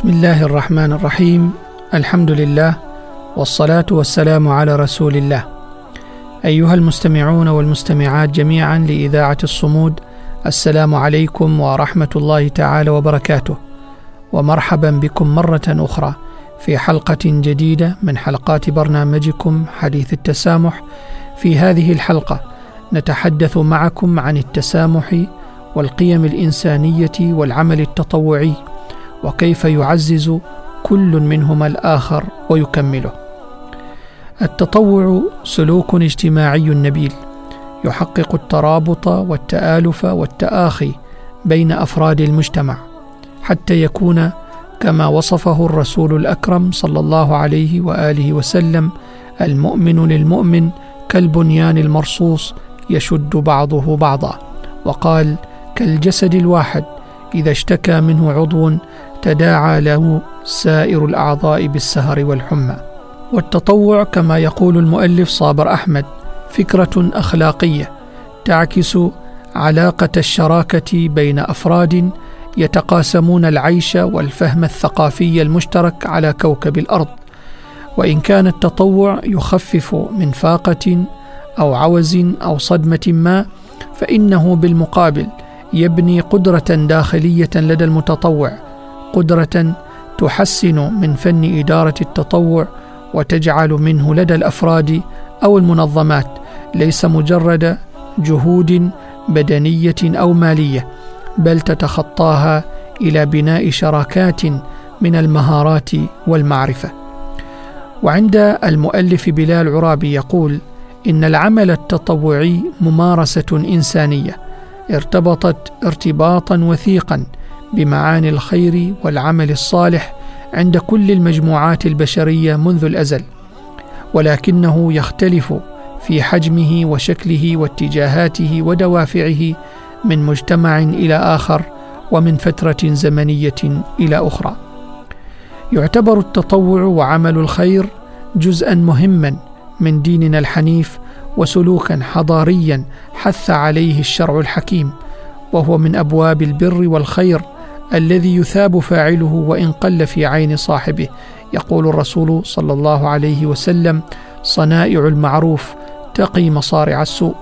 بسم الله الرحمن الرحيم. الحمد لله والصلاة والسلام على رسول الله. أيها المستمعون والمستمعات جميعا لإذاعة الصمود السلام عليكم ورحمة الله تعالى وبركاته. ومرحبا بكم مرة أخرى في حلقة جديدة من حلقات برنامجكم حديث التسامح. في هذه الحلقة نتحدث معكم عن التسامح والقيم الإنسانية والعمل التطوعي وكيف يعزز كل منهما الآخر ويكمله. التطوع سلوك اجتماعي نبيل يحقق الترابط والتآلف والتآخي بين أفراد المجتمع حتى يكون كما وصفه الرسول الأكرم صلى الله عليه وآله وسلم المؤمن للمؤمن كالبنيان المرصوص يشد بعضه بعضا وقال كالجسد الواحد إذا اشتكى منه عضو تداعى له سائر الأعضاء بالسهر والحمى. والتطوع كما يقول المؤلف صابر أحمد فكرة أخلاقية تعكس علاقة الشراكة بين أفراد يتقاسمون العيش والفهم الثقافي المشترك على كوكب الأرض. وإن كان التطوع يخفف من فاقة أو عوز أو صدمة ما فإنه بالمقابل يبني قدرة داخلية لدى المتطوع قدرة تحسن من فن إدارة التطوع وتجعل منه لدى الأفراد أو المنظمات ليس مجرد جهود بدنية أو مالية بل تتخطاها إلى بناء شراكات من المهارات والمعرفة. وعند المؤلف بلال عرابي يقول إن العمل التطوعي ممارسة إنسانية ارتبطت ارتباطا وثيقا بمعاني الخير والعمل الصالح عند كل المجموعات البشرية منذ الأزل ولكنه يختلف في حجمه وشكله واتجاهاته ودوافعه من مجتمع إلى آخر ومن فترة زمنية إلى أخرى. يعتبر التطوع وعمل الخير جزءا مهما من ديننا الحنيف وسلوكا حضاريا حث عليه الشرع الحكيم وهو من أبواب البر والخير الذي يثاب فاعله وإن قل في عين صاحبه. يقول الرسول صلى الله عليه وسلم صنائع المعروف تقي مصارع السوء.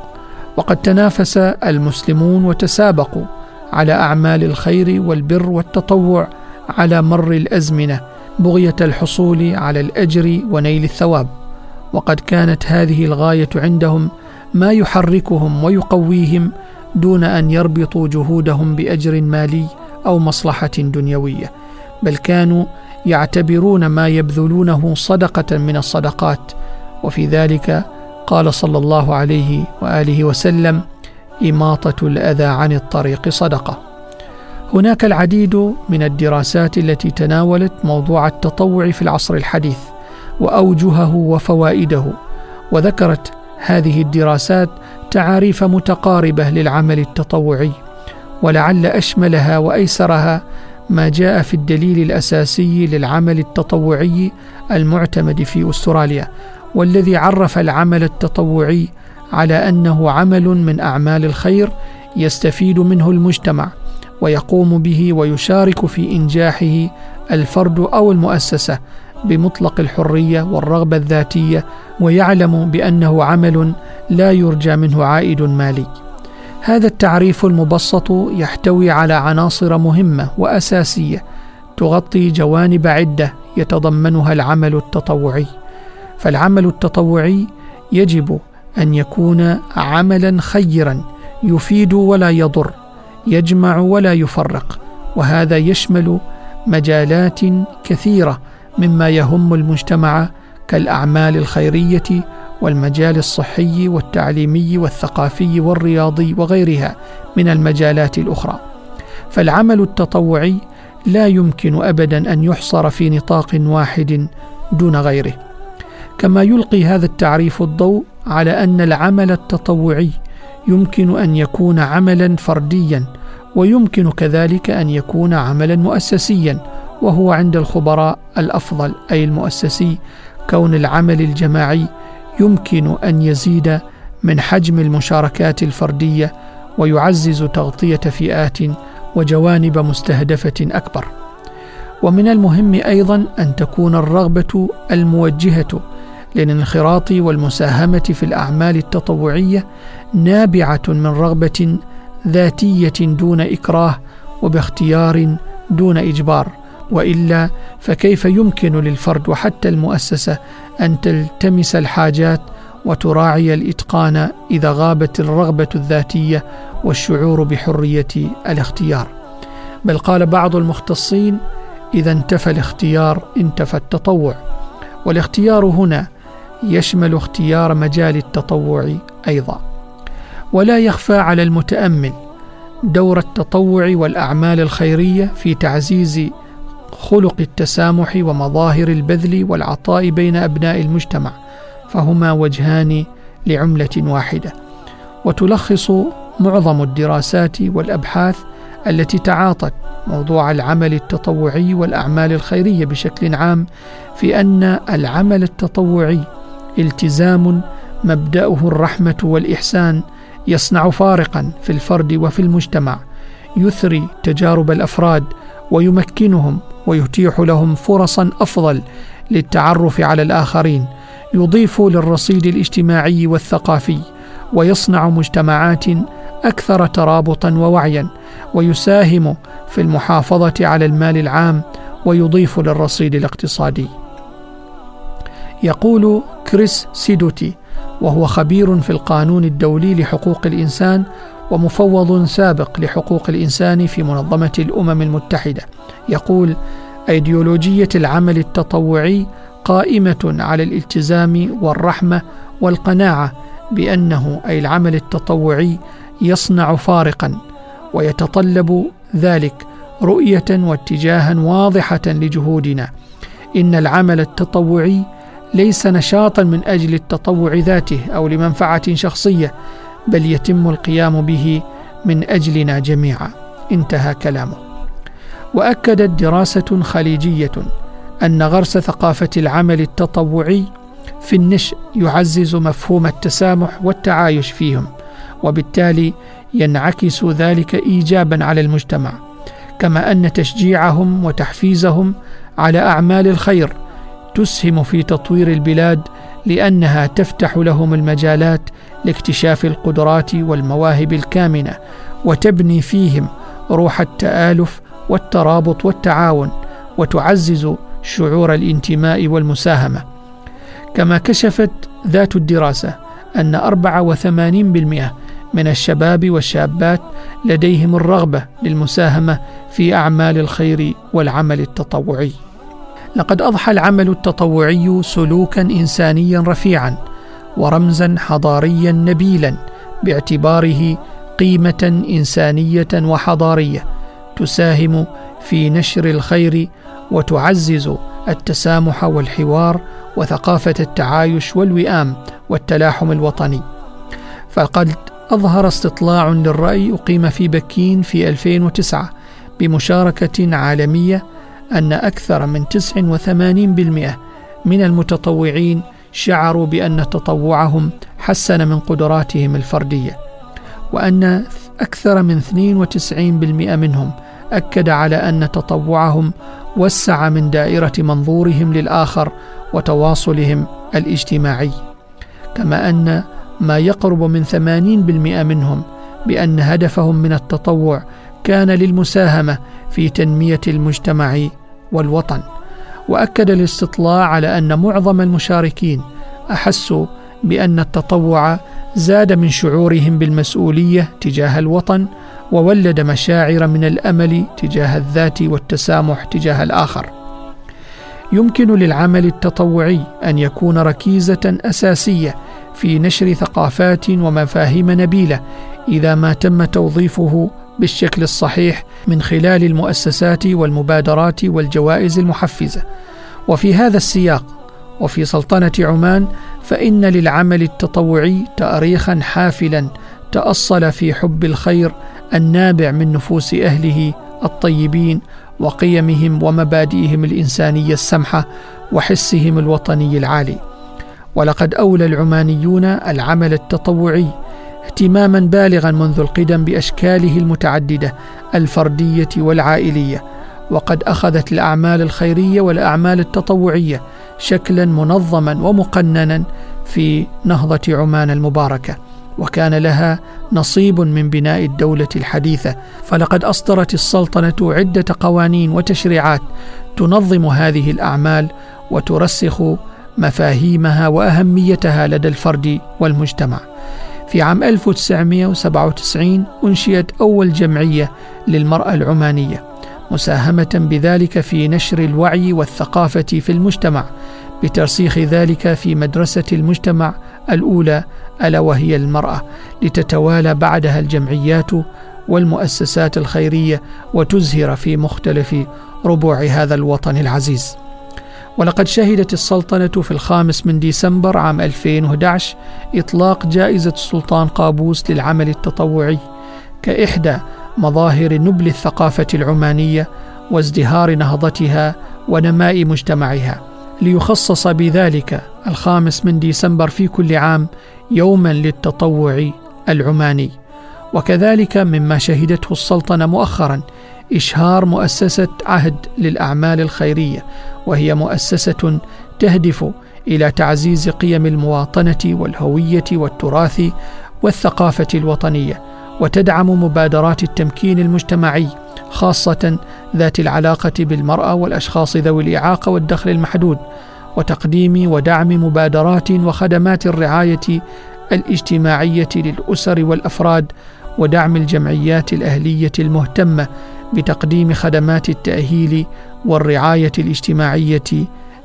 وقد تنافس المسلمون وتسابقوا على أعمال الخير والبر والتطوع على مر الأزمنة بغية الحصول على الأجر ونيل الثواب. وقد كانت هذه الغاية عندهم ما يحركهم ويقويهم دون أن يربطوا جهودهم بأجر مالي أو مصلحة دنيوية بل كانوا يعتبرون ما يبذلونه صدقة من الصدقات. وفي ذلك قال صلى الله عليه وآله وسلم إماطة الأذى عن الطريق صدقة. هناك العديد من الدراسات التي تناولت موضوع التطوع في العصر الحديث وأوجهه وفوائده وذكرت هذه الدراسات تعاريف متقاربة للعمل التطوعي. ولعل أشملها وأيسرها ما جاء في الدليل الأساسي للعمل التطوعي المعتمد في أستراليا والذي عرف العمل التطوعي على أنه عمل من أعمال الخير يستفيد منه المجتمع ويقوم به ويشارك في إنجاحه الفرد أو المؤسسة بمطلق الحرية والرغبة الذاتية ويعلم بأنه عمل لا يرجى منه عائد مالي. هذا التعريف المبسط يحتوي على عناصر مهمة وأساسية تغطي جوانب عدة يتضمنها العمل التطوعي. فالعمل التطوعي يجب أن يكون عملا خيرا يفيد ولا يضر يجمع ولا يفرق وهذا يشمل مجالات كثيرة مما يهم المجتمع كالأعمال الخيرية والمجال الصحي والتعليمي والثقافي والرياضي وغيرها من المجالات الأخرى. فالعمل التطوعي لا يمكن ابدا أن يحصر في نطاق واحد دون غيره. كما يلقي هذا التعريف الضوء على أن العمل التطوعي يمكن أن يكون عملا فرديا ويمكن كذلك أن يكون عملا مؤسسيا وهو عند الخبراء الأفضل أي المؤسسي كون العمل الجماعي يمكن أن يزيد من حجم المشاركات الفردية ويعزز تغطية فئات وجوانب مستهدفة أكبر. ومن المهم أيضا أن تكون الرغبة الموجهة للانخراط والمساهمة في الأعمال التطوعية نابعة من رغبة ذاتية دون إكراه وباختيار دون إجبار. وإلا فكيف يمكن للفرد وحتى المؤسسة أن تلتمس الحاجات وتراعي الإتقان إذا غابت الرغبة الذاتية والشعور بحرية الاختيار. بل قال بعض المختصين إذا انتفى الاختيار انتفى التطوع. والاختيار هنا يشمل اختيار مجال التطوع أيضا. ولا يخفى على المتأمل دور التطوع والأعمال الخيرية في تعزيز خلق التسامح ومظاهر البذل والعطاء بين أبناء المجتمع فهما وجهان لعملة واحدة. وتلخص معظم الدراسات والأبحاث التي تعاطت موضوع العمل التطوعي والأعمال الخيرية بشكل عام في أن العمل التطوعي التزام مبدأه الرحمة والإحسان يصنع فارقا في الفرد وفي المجتمع يثري تجارب الأفراد ويمكنهم ويتيح لهم فرصا أفضل للتعرف على الآخرين يضيف للرصيد الاجتماعي والثقافي ويصنع مجتمعات أكثر ترابطا ووعيا ويساهم في المحافظة على المال العام ويضيف للرصيد الاقتصادي. يقول كريس سيدوتي وهو خبير في القانون الدولي لحقوق الإنسان ومفوض سابق لحقوق الإنسان في منظمة الأمم المتحدة. يقول أيديولوجية العمل التطوعي قائمة على الالتزام والرحمة والقناعة بأنه أي العمل التطوعي يصنع فارقا ويتطلب ذلك رؤية واتجاها واضحة لجهودنا. إن العمل التطوعي ليس نشاطا من أجل التطوع ذاته أو لمنفعة شخصية بل يتم القيام به من أجلنا جميعا. انتهى كلامه. وأكدت دراسة خليجية أن غرس ثقافة العمل التطوعي في النشء يعزز مفهوم التسامح والتعايش فيهم وبالتالي ينعكس ذلك ايجابا على المجتمع كما أن تشجيعهم وتحفيزهم على أعمال الخير تسهم في تطوير البلاد لأنها تفتح لهم المجالات لاكتشاف القدرات والمواهب الكامنة وتبني فيهم روح التآلف والترابط والتعاون وتعزز شعور الانتماء والمساهمة. كما كشفت ذات الدراسة أن 84% من الشباب والشابات لديهم الرغبة للمساهمة في أعمال الخير والعمل التطوعي. لقد أضحى العمل التطوعي سلوكا انسانيا رفيعا ورمزا حضاريا نبيلا باعتباره قيمة إنسانية وحضارية تساهم في نشر الخير وتعزز التسامح والحوار وثقافة التعايش والوئام والتلاحم الوطني. فقد أظهر استطلاع للرأي أقيم في بكين في 2009 بمشاركة عالمية أن أكثر من 89% من المتطوعين شعروا بأن تطوعهم حسن من قدراتهم الفردية وأن أكثر من 92% منهم أكد على أن تطوعهم وسع من دائرة منظورهم للآخر وتواصلهم الاجتماعي. كما أن ما يقرب من 80% منهم بأن هدفهم من التطوع كان للمساهمة في تنمية المجتمع والوطن وأكد الاستطلاع على أن معظم المشاركين احسوا بأن التطوع زاد من شعورهم بالمسؤولية تجاه الوطن وولد مشاعر من الأمل تجاه الذات والتسامح تجاه الآخر. يمكن للعمل التطوعي أن يكون ركيزة أساسية في نشر ثقافات ومفاهيم نبيلة إذا ما تم توظيفه بالشكل الصحيح من خلال المؤسسات والمبادرات والجوائز المحفزة. وفي هذا السياق وفي سلطنة عمان فإن للعمل التطوعي تاريخا حافلا تأصل في حب الخير النابع من نفوس أهله الطيبين وقيمهم ومبادئهم الإنسانية السمحة وحسهم الوطني العالي. ولقد أولى العمانيون العمل التطوعي اهتماما بالغا منذ القدم بأشكاله المتعددة الفردية والعائلية وقد أخذت الأعمال الخيرية والأعمال التطوعية شكلا منظما ومقننا في نهضة عمان المباركة وكان لها نصيب من بناء الدولة الحديثة فلقد أصدرت السلطنة عدة قوانين وتشريعات تنظم هذه الأعمال وترسخ مفاهيمها وأهميتها لدى الفرد والمجتمع. في عام 1997 أنشئت أول جمعية للمرأة العمانية مساهمة بذلك في نشر الوعي والثقافة في المجتمع بترسيخ ذلك في مدرسة المجتمع الأولى ألا وهي المرأة لتتوالى بعدها الجمعيات والمؤسسات الخيرية وتزهر في مختلف ربوع هذا الوطن العزيز. ولقد شهدت السلطنة في الخامس من ديسمبر عام 2011 إطلاق جائزة السلطان قابوس للعمل التطوعي كإحدى مظاهر نبل الثقافة العمانية وازدهار نهضتها ونماء مجتمعها. ليخصص بذلك الخامس من ديسمبر في كل عام يوما للتطوع العماني. وكذلك مما شهدته السلطنة مؤخرا إشهار مؤسسة عهد للأعمال الخيرية وهي مؤسسة تهدف إلى تعزيز قيم المواطنة والهوية والتراث والثقافة الوطنية وتدعم مبادرات التمكين المجتمعي خاصة ذات العلاقة بالمرأة والأشخاص ذوي الإعاقة والدخل المحدود وتقديم ودعم مبادرات وخدمات الرعاية الاجتماعية للأسر والأفراد ودعم الجمعيات الأهلية المهتمة بتقديم خدمات التأهيل والرعاية الاجتماعية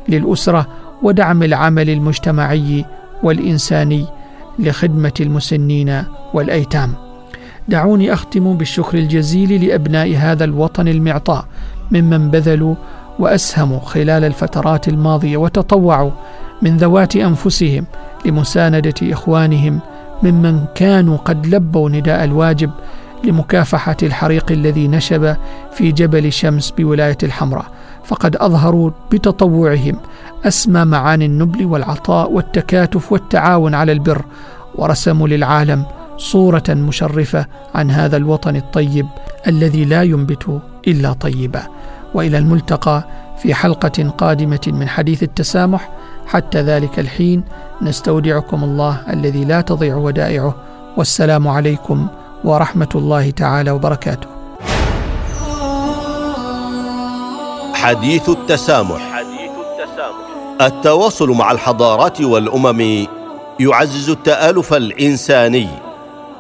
للأسرة ودعم العمل المجتمعي والإنساني لخدمة المسنين والأيتام. دعوني أختم بالشكر الجزيل لأبناء هذا الوطن المعطاء ممن بذلوا وأسهموا خلال الفترات الماضية وتطوعوا من ذوات أنفسهم لمساندة إخوانهم ممن كانوا قد لبوا نداء الواجب لمكافحة الحريق الذي نشب في جبل شمس بولاية الحمراء فقد أظهروا بتطوعهم أسمى معاني النبل والعطاء والتكاتف والتعاون على البر ورسموا للعالم صورة مشرفة عن هذا الوطن الطيب الذي لا ينبت إلا طيبا. وإلى الملتقى في حلقة قادمة من حديث التسامح حتى ذلك الحين نستودعكم الله الذي لا تضيع ودائعه. والسلام عليكم ورحمه الله تعالى وبركاته. حديث التسامح. حديث التسامح. التواصل مع الحضارات والأمم يعزز التآلف الإنساني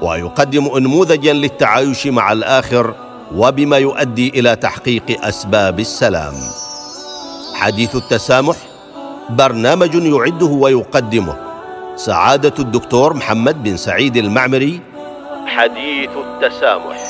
ويقدم انموذجا للتعايش مع الآخر وبما يؤدي إلى تحقيق أسباب السلام. حديث التسامح برنامج يعده ويقدمه سعادة الدكتور محمد بن سعيد المعمري حديث التسامح.